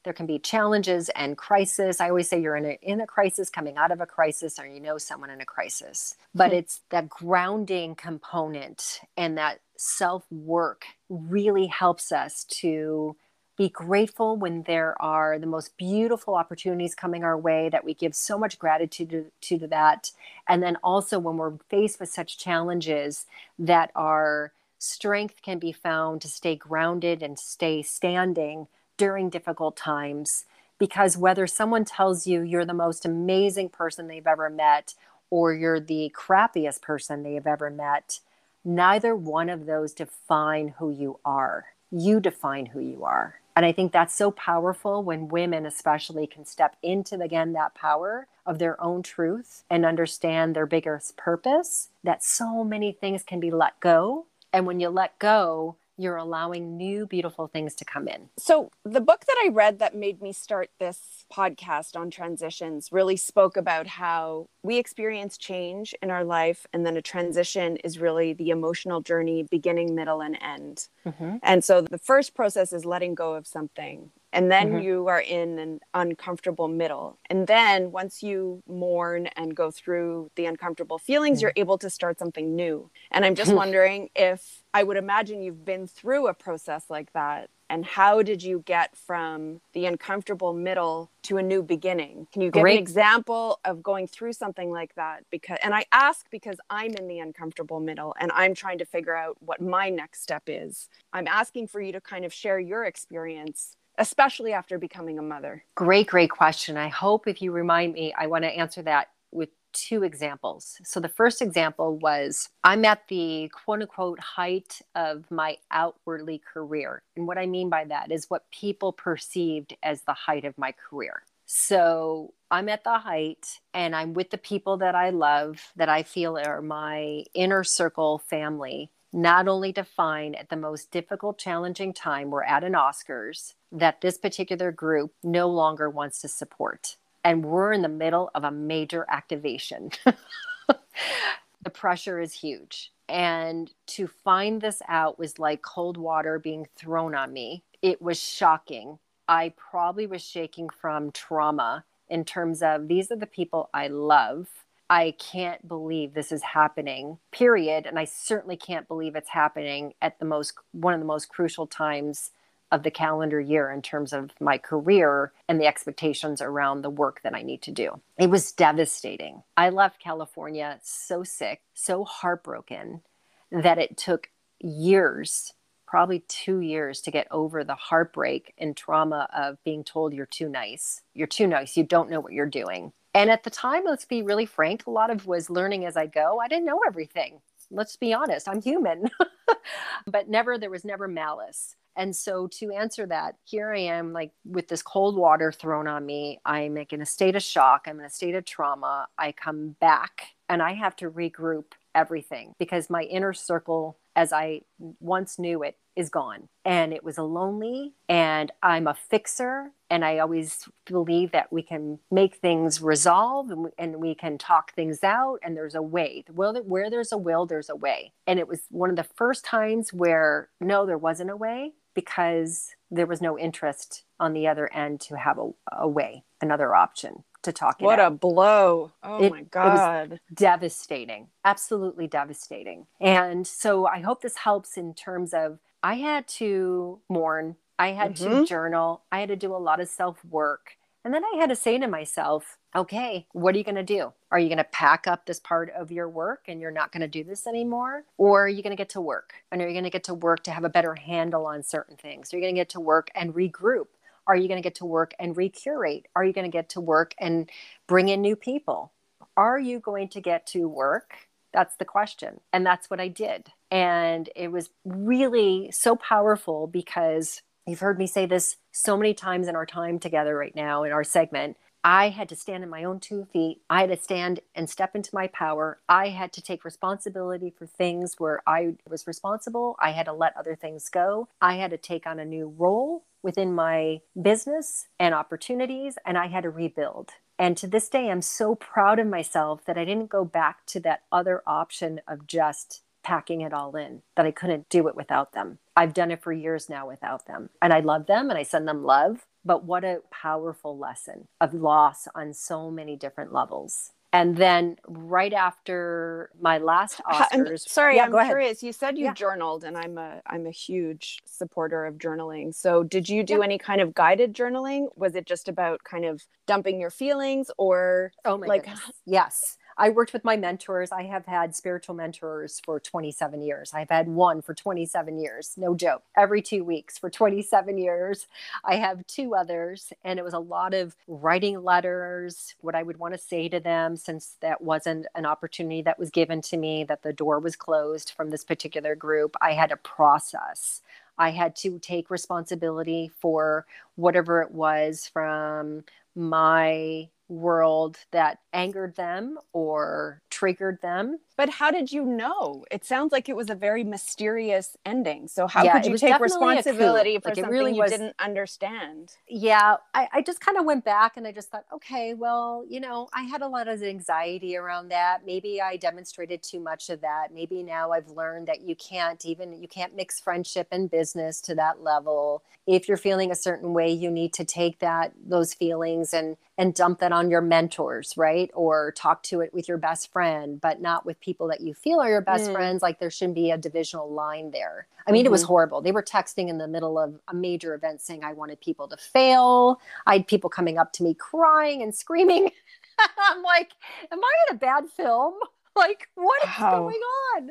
there can be challenges and crisis. I always say you're in a, in a crisis, coming out of a crisis, or you know someone in a crisis. But hmm. it's that grounding component and that self work really helps us to be grateful when there are the most beautiful opportunities coming our way that we give so much gratitude to, to that. And then also when we're faced with such challenges that our strength can be found to stay grounded and stay standing during difficult times. Because whether someone tells you you're the most amazing person they've ever met or you're the crappiest person they've ever met, neither one of those define who you are. You define who you are. And I think that's so powerful when women, especially, can step into again that power of their own truth and understand their biggest purpose, that so many things can be let go. And when you let go, you're allowing new beautiful things to come in. So, the book that I read that made me start this podcast on transitions really spoke about how we experience change in our life, and then a transition is really the emotional journey, beginning, middle, and end. Mm-hmm. And so, the first process is letting go of something, and then mm-hmm. you are in an uncomfortable middle and then once you mourn and go through the uncomfortable feelings mm-hmm. you're able to start something new and i'm just wondering if i would imagine you've been through a process like that and how did you get from the uncomfortable middle to a new beginning can you give Great. an example of going through something like that because and i ask because i'm in the uncomfortable middle and i'm trying to figure out what my next step is i'm asking for you to kind of share your experience especially after becoming a mother? Great, great question. I hope if you remind me, I want to answer that with two examples. So the first example was I'm at the quote unquote height of my outwardly career. And what I mean by that is what people perceived as the height of my career. So I'm at the height and I'm with the people that I love, that I feel are my inner circle family. Not only to find at the most difficult, challenging time, we're at an Oscars, that this particular group no longer wants to support and we're in the middle of a major activation. the pressure is huge. And to find this out was like cold water being thrown on me. It was shocking. I probably was shaking from trauma in terms of these are the people I love. I can't believe this is happening, period. And I certainly can't believe it's happening at the most, one of the most crucial times of the calendar year in terms of my career and the expectations around the work that I need to do. It was devastating. I left California so sick, so heartbroken that it took years, probably two years, to get over the heartbreak and trauma of being told you're too nice. You're too nice. You don't know what you're doing. And at the time, let's be really frank, a lot of was learning as I go. I didn't know everything. Let's be honest, I'm human. but never, there was never malice. And so to answer that, here I am, like with this cold water thrown on me. I'm like in a state of shock. I'm in a state of trauma. I come back and I have to regroup everything because my inner circle, as I once knew it, is gone. And it was a lonely, and I'm a fixer. And I always believe that we can make things resolve and we, and we can talk things out, and there's a way. Well, where there's a will, there's a way. And it was one of the first times where no, there wasn't a way because there was no interest on the other end to have a, a way, another option to talk what out. a blow oh it, my god devastating absolutely devastating and so i hope this helps in terms of i had to mourn i had mm-hmm. to journal i had to do a lot of self work and then I had to say to myself, okay, what are you going to do? Are you going to pack up this part of your work and you're not going to do this anymore? Or are you going to get to work? And are you going to get to work to have a better handle on certain things? Are you going to get to work and regroup? Are you going to get to work and recurate? Are you going to get to work and bring in new people? Are you going to get to work? That's the question. And that's what I did. And it was really so powerful because You've heard me say this so many times in our time together right now in our segment. I had to stand on my own two feet. I had to stand and step into my power. I had to take responsibility for things where I was responsible. I had to let other things go. I had to take on a new role within my business and opportunities, and I had to rebuild. And to this day, I'm so proud of myself that I didn't go back to that other option of just packing it all in, that I couldn't do it without them. I've done it for years now without them. And I love them and I send them love. But what a powerful lesson of loss on so many different levels. And then right after my last Oscars, I'm, sorry, yeah, I'm curious. You said you yeah. journaled, and I'm a I'm a huge supporter of journaling. So, did you do yeah. any kind of guided journaling? Was it just about kind of dumping your feelings, or oh my like goodness. yes, I worked with my mentors. I have had spiritual mentors for 27 years. I've had one for 27 years. No joke. Every two weeks for 27 years. I have two others. And it was a lot of writing letters, what I would want to say to them, since that wasn't an opportunity that was given to me, that the door was closed from this particular group. I had a process. I had to take responsibility for whatever it was from my world that angered them or triggered them. But how did you know? It sounds like it was a very mysterious ending. So how yeah, could you take responsibility for like something really you was, didn't understand? Yeah, I, I just kind of went back and I just thought, okay, well, you know, I had a lot of anxiety around that. Maybe I demonstrated too much of that. Maybe now I've learned that you can't even you can't mix friendship and business to that level. If you're feeling a certain way, you need to take that those feelings and and dump that on your mentors, right? Or talk to it with your best friend, but not with people that you feel are your best mm. friends. Like there shouldn't be a divisional line there. I mean, mm-hmm. it was mm-hmm. horrible. They were texting in the middle of a major event saying I wanted people to fail. I had people coming up to me crying and screaming. I'm like, am I in a bad film? Like, what is wow. going on?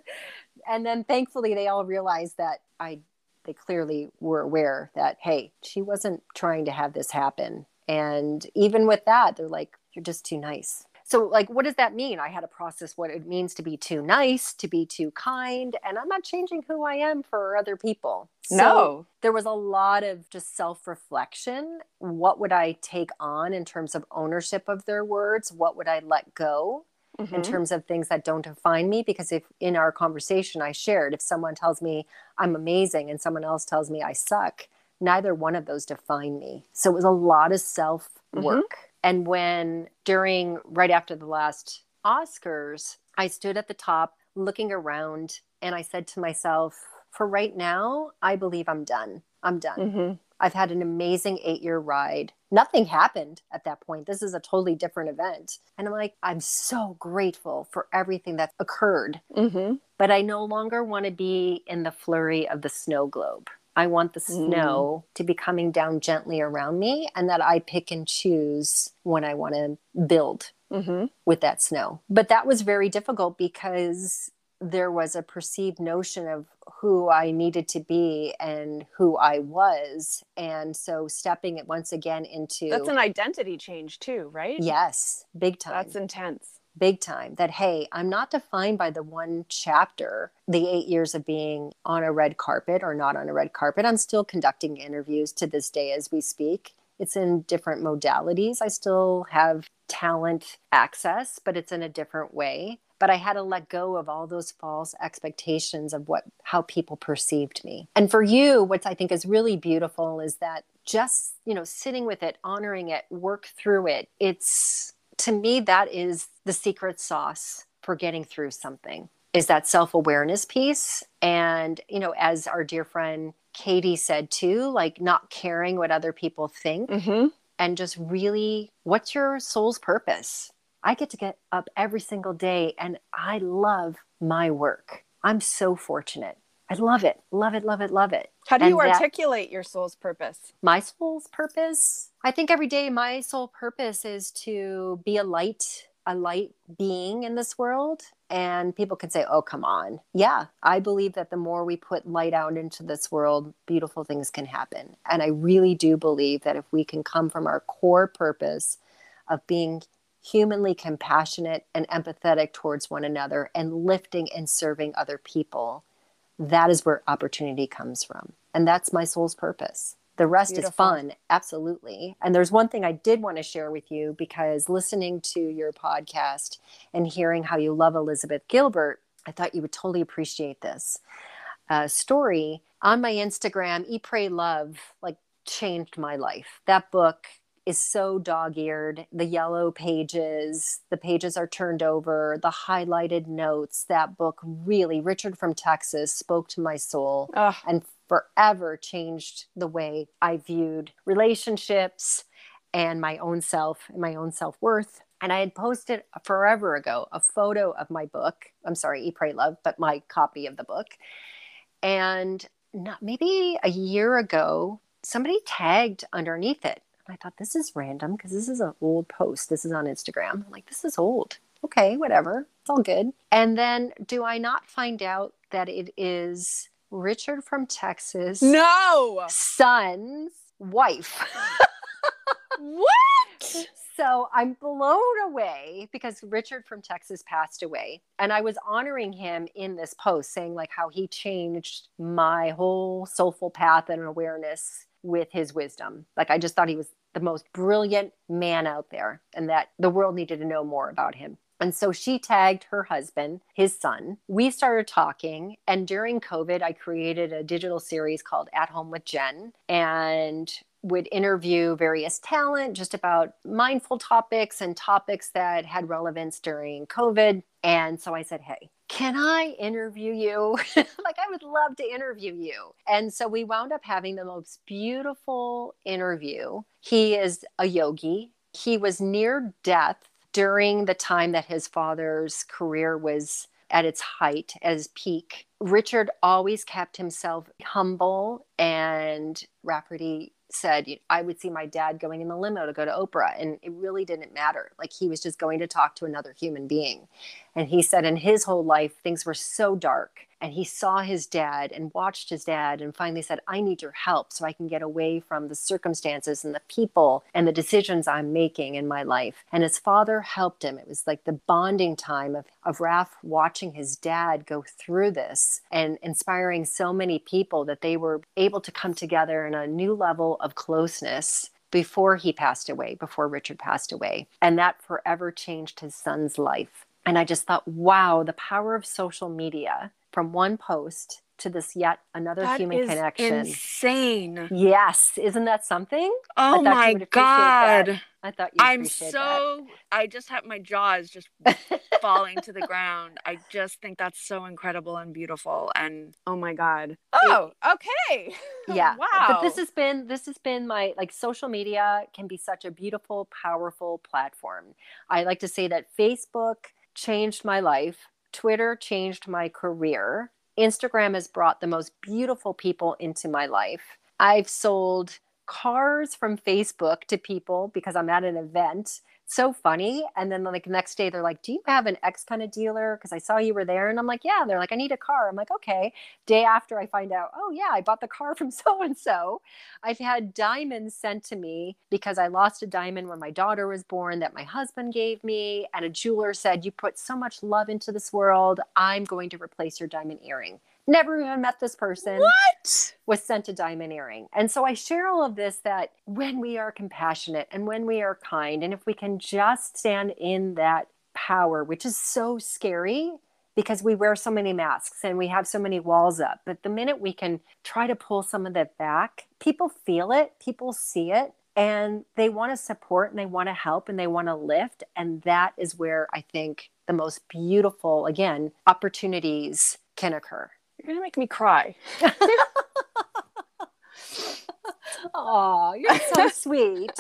And then thankfully, they all realized that I, they clearly were aware that, hey, she wasn't trying to have this happen and even with that, they're like, you're just too nice. So, like, what does that mean? I had to process what it means to be too nice, to be too kind, and I'm not changing who I am for other people. So No. there was a lot of just self reflection. What would I take on in terms of ownership of their words? What would I let go? in Mhm. terms of things that don't define me because if in our conversation I shared if someone tells me I'm amazing and someone else tells me I suck neither one of those define me so it was a lot of self work and when during right after the last Oscars I stood at the top looking around and I said to myself for right now I believe I'm done I'm done Mhm. I've had an amazing eight year ride. Nothing happened at that point. This is a totally different event. And I'm like, I'm so grateful for everything that occurred. Mhm. But I no longer want to be in the flurry of the snow globe. I want the snow to be coming down gently around me and that I pick and choose when I want to build Mhm. with that snow. But that was very difficult because there was a perceived notion of who I needed to be and who I was. And so stepping it once again into That's an identity change too, right? yes, big time. That's intense. Big time that hey i'm not defined by the one chapter the eight years of being on a red carpet or not on a red carpet. I'm still conducting interviews to this day as we speak. It's in different modalities. I still have talent access but it's in a different way. But i had to let go of all those false expectations of what how people perceived me. And for you what i think is really beautiful is that just you know sitting with it honoring it work through it it's to me that is the secret sauce for getting through something is that self-awareness piece. And you know as our dear friend katie said too like not caring what other people think Mhm. and just really what's your soul's purpose? I get to get up every single day and i love my work. I'm so fortunate i love it love it love it love it. How do you And that- articulate your soul's purpose? my soul's purpose? I think every day my soul purpose is to be a light a light being in this world. And people can say oh come on. Yeah i believe that the more we put light out into this world beautiful things can happen. And i really do believe that if we can come from our core purpose of being humanly compassionate and empathetic towards one another and lifting and serving other people that is where opportunity comes from. And that's my soul's purpose. The rest is fun, absolutely. And there's one thing I did want to share with you because listening to your podcast and hearing how you love Elizabeth Gilbert, I thought you would totally appreciate this uh, story on my Instagram. Eat, Pray, Love, like changed my life. That book is so dog-eared. The yellow pages the pages are turned over the highlighted notes that book really richard from texas spoke to my soul Ugh. and forever changed the way i viewed relationships and my own self and my own self-worth. And i had posted forever ago a photo of my book. I'm sorry eat pray love but my copy of the book. And not, maybe a year ago somebody tagged underneath it and I thought this is random because this is an old post. This is on Instagram. I'm like, this is old. Okay, whatever. It's all good. And then do I not find out that it is Richard from Texas' No. son's wife? What? so I'm blown away because Richard from Texas passed away. And I was honoring him in this post, saying like how he changed my whole soulful path and awareness with his wisdom. Like I just thought he was the most brilliant man out there and that the world needed to know more about him. And so she tagged her husband, his son. We started talking. And during COVID, I created a digital series called At Home with Jen and would interview various talent just about mindful topics and topics that had relevance during COVID. And so I said, Hey, can I interview you? like, I would love to interview you. And so we wound up having the most beautiful interview. He is a yogi. He was near death during the time that his father's career was at its height, his peak. Richard always kept himself humble and Rafferty said I would see my dad going in the limo to go to Oprah and it really didn't matter. Like he was just going to talk to another human being. And he said in his whole life things were so dark and he saw his dad and watched his dad and finally said i need your help so i can get away from the circumstances and the people and the decisions i'm making in my life and his father helped him it was like the bonding time of, of raf watching his dad go through this and inspiring so many people that they were able to come together in a new level of closeness before he passed away, before Richard passed away. And that forever changed his son's life. And I just thought, wow, the power of social media from one post to this yet another that human connection. Insane. Yes, isn't that something? Oh my god. I thought you I'm so that. I just have my jaws just falling to the ground. I just think that's so incredible and beautiful and oh my god. Oh, okay. Yeah. wow. But this has been this has been my like social media can be such a beautiful powerful platform. I like to say that Facebook changed my life Twitter changed my career. Instagram has brought the most beautiful people into my life. I've sold cars from Facebook to people because I'm at an event so funny. And then like next day they're like, "Do you have an X kind of dealer? Because I saw you were there." And I'm like, "Yeah." And they're like, "I need a car." I'm like, "Okay." Day after, I find out, "Oh yeah, I bought the car from so and so." I've had diamonds sent to me because I lost a diamond when my daughter was born that my husband gave me, and a jeweler said, "You put so much love into this world. I'm going to replace your diamond earring." Never even met this person. What? Was sent a diamond earring. And so I share all of this that when we are compassionate and when we are kind, and if we can just stand in that power, which is so scary because we wear so many masks and we have so many walls up. But the minute we can try to pull some of that back, people feel it, people see it, and they want to support and they want to help and they want to lift. And that is where I think the most beautiful, again, opportunities can occur. You're gonna make me cry. Oh, you're so sweet.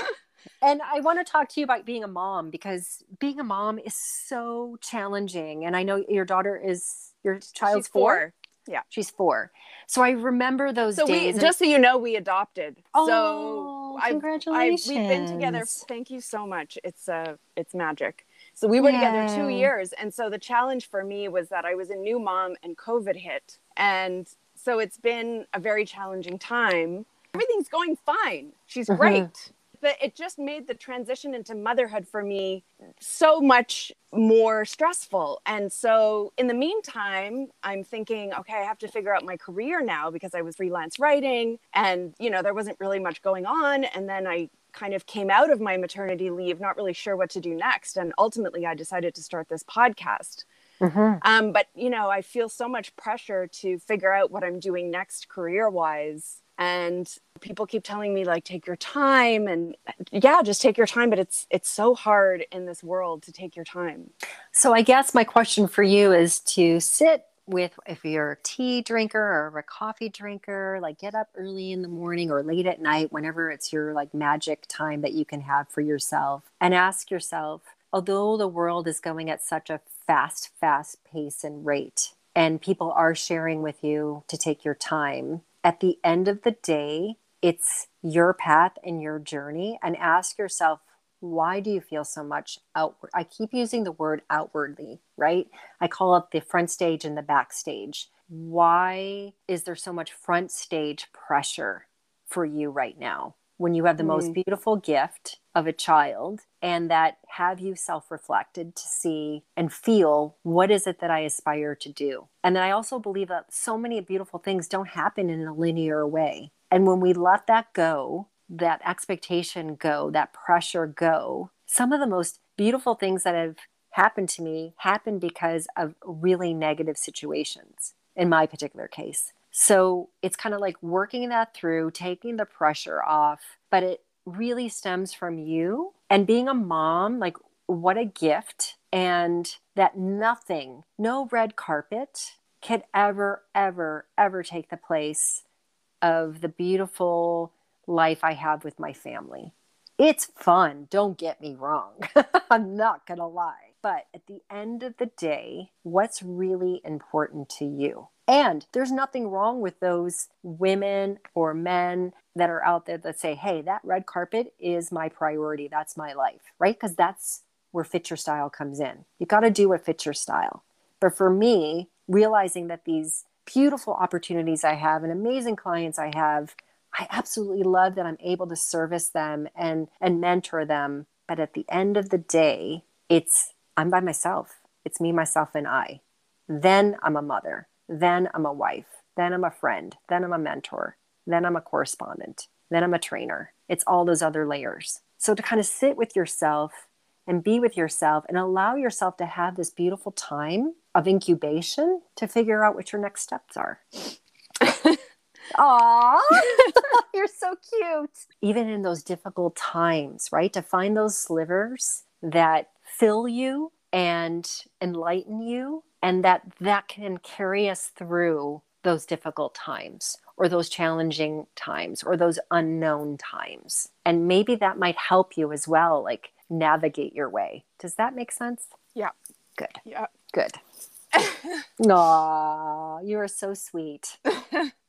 and I want to talk to you about being a mom because being a mom is so challenging. And I know your daughter is your child's She's four. Yeah, she's four. So I remember those so days. We, just so you know, we adopted. Oh, so congratulations! I, we've been together. Thank you so much. It's uh, it's magic. So we were yeah. together two years. And so the challenge for me was that I was a new mom and COVID hit. And so it's been a very challenging time. Everything's going fine. She's mm-hmm. great. But it just made the transition into motherhood for me so much more stressful. And so in the meantime, I'm thinking, okay, I have to figure out my career now because I was freelance writing and, you know, there wasn't really much going on. And then I kind of came out of my maternity leave, not really sure what to do next. And ultimately, I decided to start this podcast. Mm-hmm. Um, but, you know, I feel so much pressure to figure out what I'm doing next career wise. And people keep telling me like take your time and yeah just take your time but it's it's so hard in this world to take your time so i guess my question for you is to sit with if you're a tea drinker or a coffee drinker like get up early in the morning or late at night whenever it's your like magic time that you can have for yourself and ask yourself although the world is going at such a fast fast pace and rate and people are sharing with you to take your time at the end of the day it's your path and your journey and ask yourself why do you feel so much outward? I keep using the word outwardly right? I call it the front stage and the backstage why is there so much front stage pressure for you right now when you have the mm. most beautiful gift of a child and that have you self-reflected to see and feel what is it that i aspire to do? And then i also believe that so many beautiful things don't happen in a linear way. And when we let that go that expectation go, that pressure go. Some of the most beautiful things that have happened to me happened because of really negative situations in my particular case. So it's kind of like working that through, taking the pressure off, but it really stems from you and being a mom, like what a gift. And that nothing, no red carpet could ever, ever, ever take the place of the beautiful life I have with my family. It's fun, don't get me wrong. I'm not going to lie. But at the end of the day, what's really important to you? And there's nothing wrong with those women or men that are out there that say, hey, that red carpet is my priority. That's my life, right? Because that's where fit your style comes in. You got to do what fits your style. But for me, realizing that these beautiful opportunities I have and amazing clients I have, I absolutely love that I'm able to service them and and mentor them. But at the end of the day, it's I'm by myself. It's me, myself, and I. Then I'm a mother. Then I'm a wife. Then I'm a friend. Then I'm a mentor. Then I'm a correspondent. Then I'm a trainer. It's all those other layers. So to kind of sit with yourself and be with yourself and allow yourself to have this beautiful time of incubation to figure out what your next steps are. Aw, you're so cute. Even in those difficult times, right? To find those slivers that fill you and enlighten you and that that can carry us through those difficult times or those challenging times or those unknown times. And maybe that might help you as well, like navigate your way. Does that make sense? Yeah. Good. Yeah. Good. Aw, you are so sweet.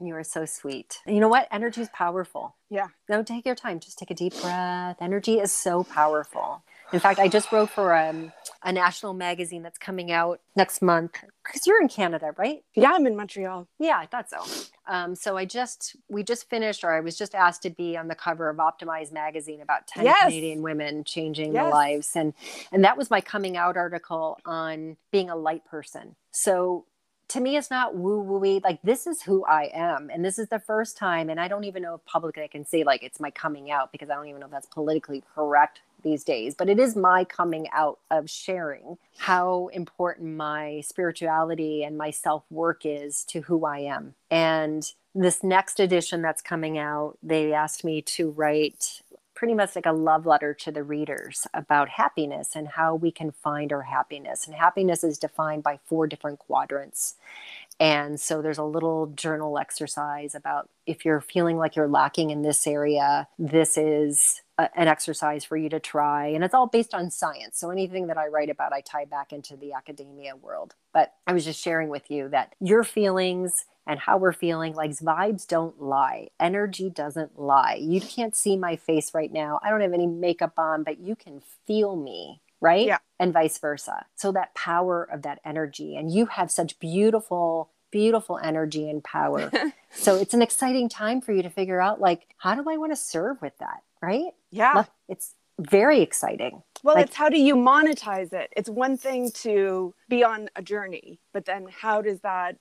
You are so sweet. You know what? Energy is powerful. Yeah. No, take your time. Just take a deep breath. Energy is so powerful. In fact, I just wrote for um, a national magazine that's coming out next month because you're in Canada, right? Yeah, I'm in Montreal. Yeah, I thought so. Um, so I just we just finished, or I was just asked to be on the cover of Optimyz magazine about ten Yes. Canadian women changing their lives, and and that was my coming out article on being a light person. So to me, it's not woo wooey. Like this is who I am, and this is the first time. And I don't even know if publicly I can say like it's my coming out because I don't even know if that's politically correct these days. But it is my coming out of sharing how important my spirituality and my self work is to who I am. And this next edition that's coming out, they asked me to write pretty much like a love letter to the readers about happiness and how we can find our happiness. And happiness is defined by four different quadrants. And so there's a little journal exercise about if you're feeling like you're lacking in this area, this is a, an exercise for you to try. And it's all based on science. So anything that I write about, I tie back into the academia world. But I was just sharing with you that your feelings and how we're feeling like vibes don't lie. Energy doesn't lie. You can't see my face right now. I don't have any makeup on but you can feel me right? Yeah. and vice versa. So that power of that energy and you have such beautiful beautiful energy and power. So it's an exciting time for you to figure out like how do i want to serve with that right? Yeah. It's very exciting. Well, Like- it's how do you monetize it? It's one thing to be on a journey, but then how does that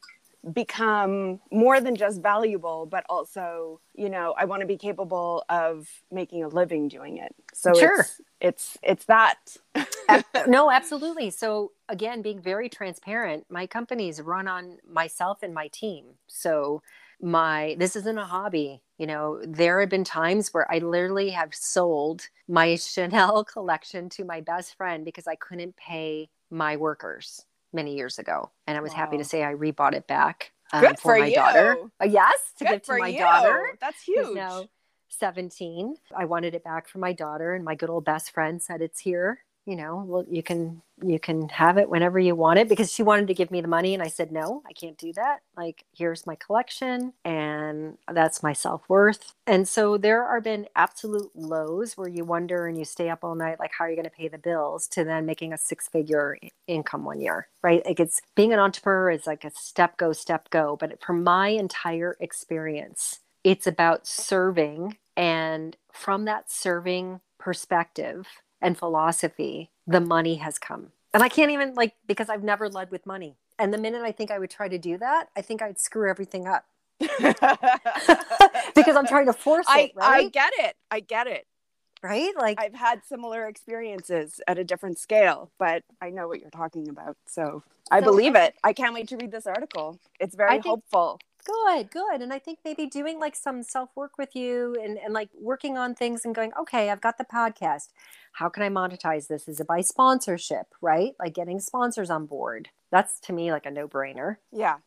become more than just valuable, but also, you know, I want to be capable of making a living doing it. So Sure. it's it's it's that. no, absolutely. So again, being very transparent, my companies run on myself and my team. So my this isn't a hobby. You know, there have been times where I literally have sold my Chanel collection to my best friend because I couldn't pay my workers many years ago, and I was happy to say I rebought it back um, Good for, for my daughter. Uh, yes, to Good give to for my you. daughter That's huge. now 17. I wanted it back for my daughter and my good old best friend said it's here. You know, well you can you can have it whenever you want it because she wanted to give me the money and I said no, I can't do that. Like here's my collection and that's my self-worth. And so there are been absolute lows where you wonder and you stay up all night like how are you going to pay the bills to then making a six-figure income one year, right? Like it's being an entrepreneur is like a step go step go, but for my entire experience, it's about serving and from that serving perspective and philosophy the money has come and i can't even like because i've never led with money and the minute i think i would try to do that i think i'd screw everything up because i'm trying to force I it right I get it. I get it. right like I've had similar experiences at a different scale, but I know what you're talking about. So I So- believe it. I can't wait to read this article. It's very I think- hopeful. Good good and i think maybe doing like some self work with you and, and like working on things and going okay i've got the podcast. How can i monetize this? Is it by sponsorship? Right? Like getting sponsors on board. That's to me like a no-brainer. Yeah.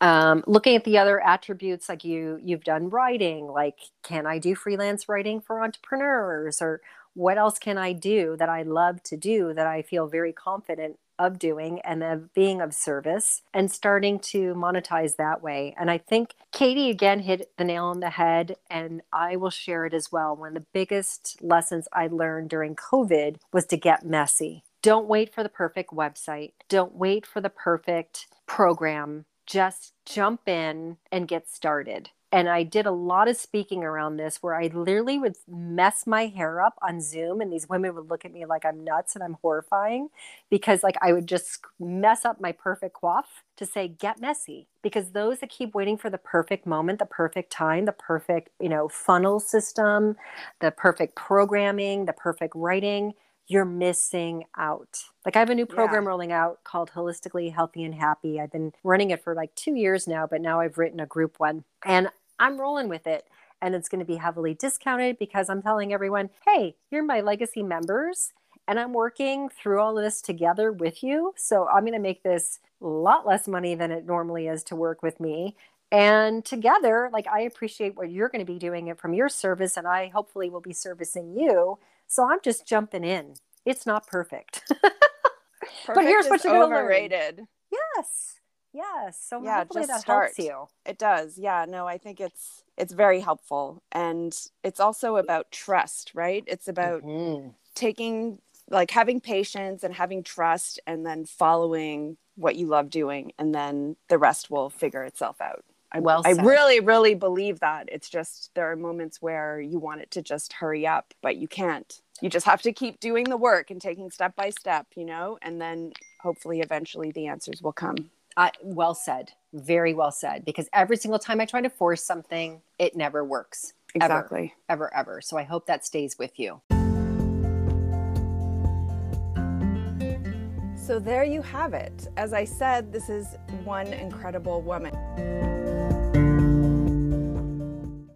um, looking at the other attributes like you you've done writing like can i do freelance writing for entrepreneurs? Or what else can I do that I love to do that I feel very confident of doing and of being of service and starting to monetize that way. And I think Katie again hit the nail on the head, and I will share it as well. One of the biggest lessons I learned during COVID was to get messy. Don't wait for the perfect website, don't wait for the perfect program. Just jump in and get started and I did a lot of speaking around this where I literally would mess my hair up on Zoom and these women would look at me like I'm nuts and I'm horrifying because like I would just mess up my perfect coif to say get messy because those that keep waiting for the perfect moment, the perfect time, the perfect, you know, funnel system, the perfect programming, the perfect writing, you're missing out. Like I have a new program yeah. rolling out called Holistically Healthy and Happy. I've been running it for like 2 years now, but now I've written a group one and I'm rolling with it. And it's going to be heavily discounted because I'm telling everyone, hey, you're my legacy members and I'm working through all of this together with you. So I'm going to make this a lot less money than it normally is to work with me. And together, like I appreciate what you're going to be doing it from your service, and I hopefully will be servicing you. So I'm just jumping in. It's not perfect. but here's what you're overrated. Learn. Yes. Yes. So yeah, hopefully that start. helps you. It does. Yeah. No, I think it's it's very helpful. And it's also about trust, right? It's about mm-hmm. taking like having patience and having trust and then following what you love doing and then the rest will figure itself out. I, well I really, really believe that. It's just there are moments where you want it to just hurry up, but you can't. You just have to keep doing the work and taking step by step, you know, and then hopefully eventually the answers will come. Uh, well said. Very well said. Because every single time I try to force something, it never works. Exactly. Ever, ever, ever. So I hope that stays with you. So there you have it. As I said, this is one incredible woman.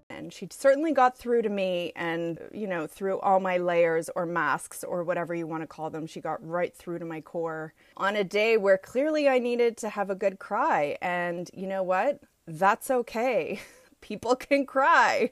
And she certainly got through to me and, you know, through all my layers or masks or whatever you want to call them. She got right through to my core on a day where clearly I needed to have a good cry. And you know what? That's okay. people can cry.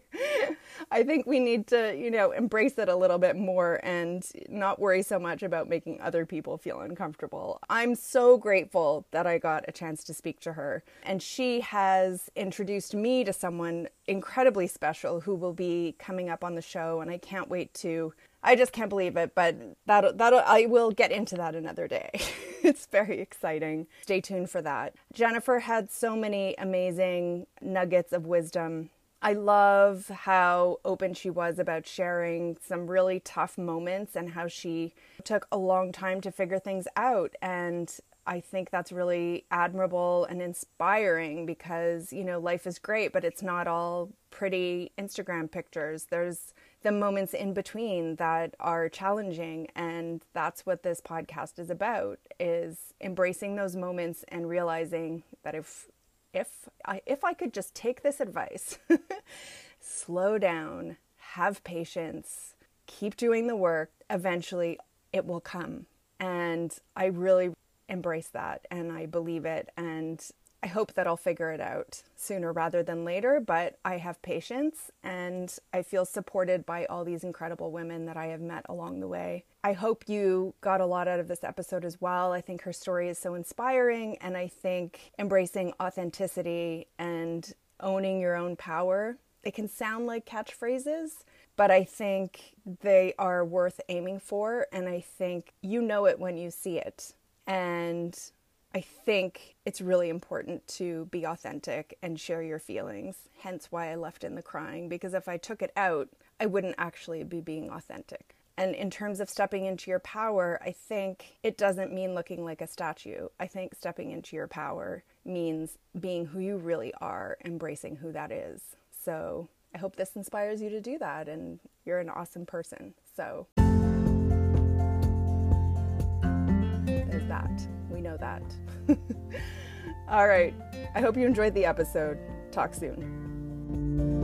I think we need to, you know, embrace it a little bit more and not worry so much about making other people feel uncomfortable. I'm so grateful that I got a chance to speak to her. And she has introduced me to someone incredibly special who will be coming up on the show. And I can't wait to I just can't believe it, but that that I will get into that another day. it's very exciting. Stay tuned for that. Jennifer had so many amazing nuggets of wisdom. I love how open she was about sharing some really tough moments and how she took a long time to figure things out and I think that's really admirable and inspiring because, you know, life is great, but it's not all pretty Instagram pictures. There's the moments in between that are challenging and that's what this podcast is about is embracing those moments and realizing that if if I if I could just take this advice slow down have patience keep doing the work eventually it will come. And I really embrace that and I believe it and I hope that I'll figure it out sooner rather than later, but I have patience and I feel supported by all these incredible women that I have met along the way. I hope you got a lot out of this episode as well. I think her story is so inspiring, and I think embracing authenticity and owning your own power, it can sound like catchphrases, but I think they are worth aiming for, and I think you know it when you see it. And I think it's really important to be authentic and share your feelings. Hence why I left in the crying, because if I took it out, I wouldn't actually be being authentic. And in terms of stepping into your power, I think it doesn't mean looking like a statue. I think stepping into your power means being who you really are, embracing who that is. So I hope this inspires you to do that, and you're an awesome person. So. That. We know that. All right. I hope you enjoyed the episode. Talk soon.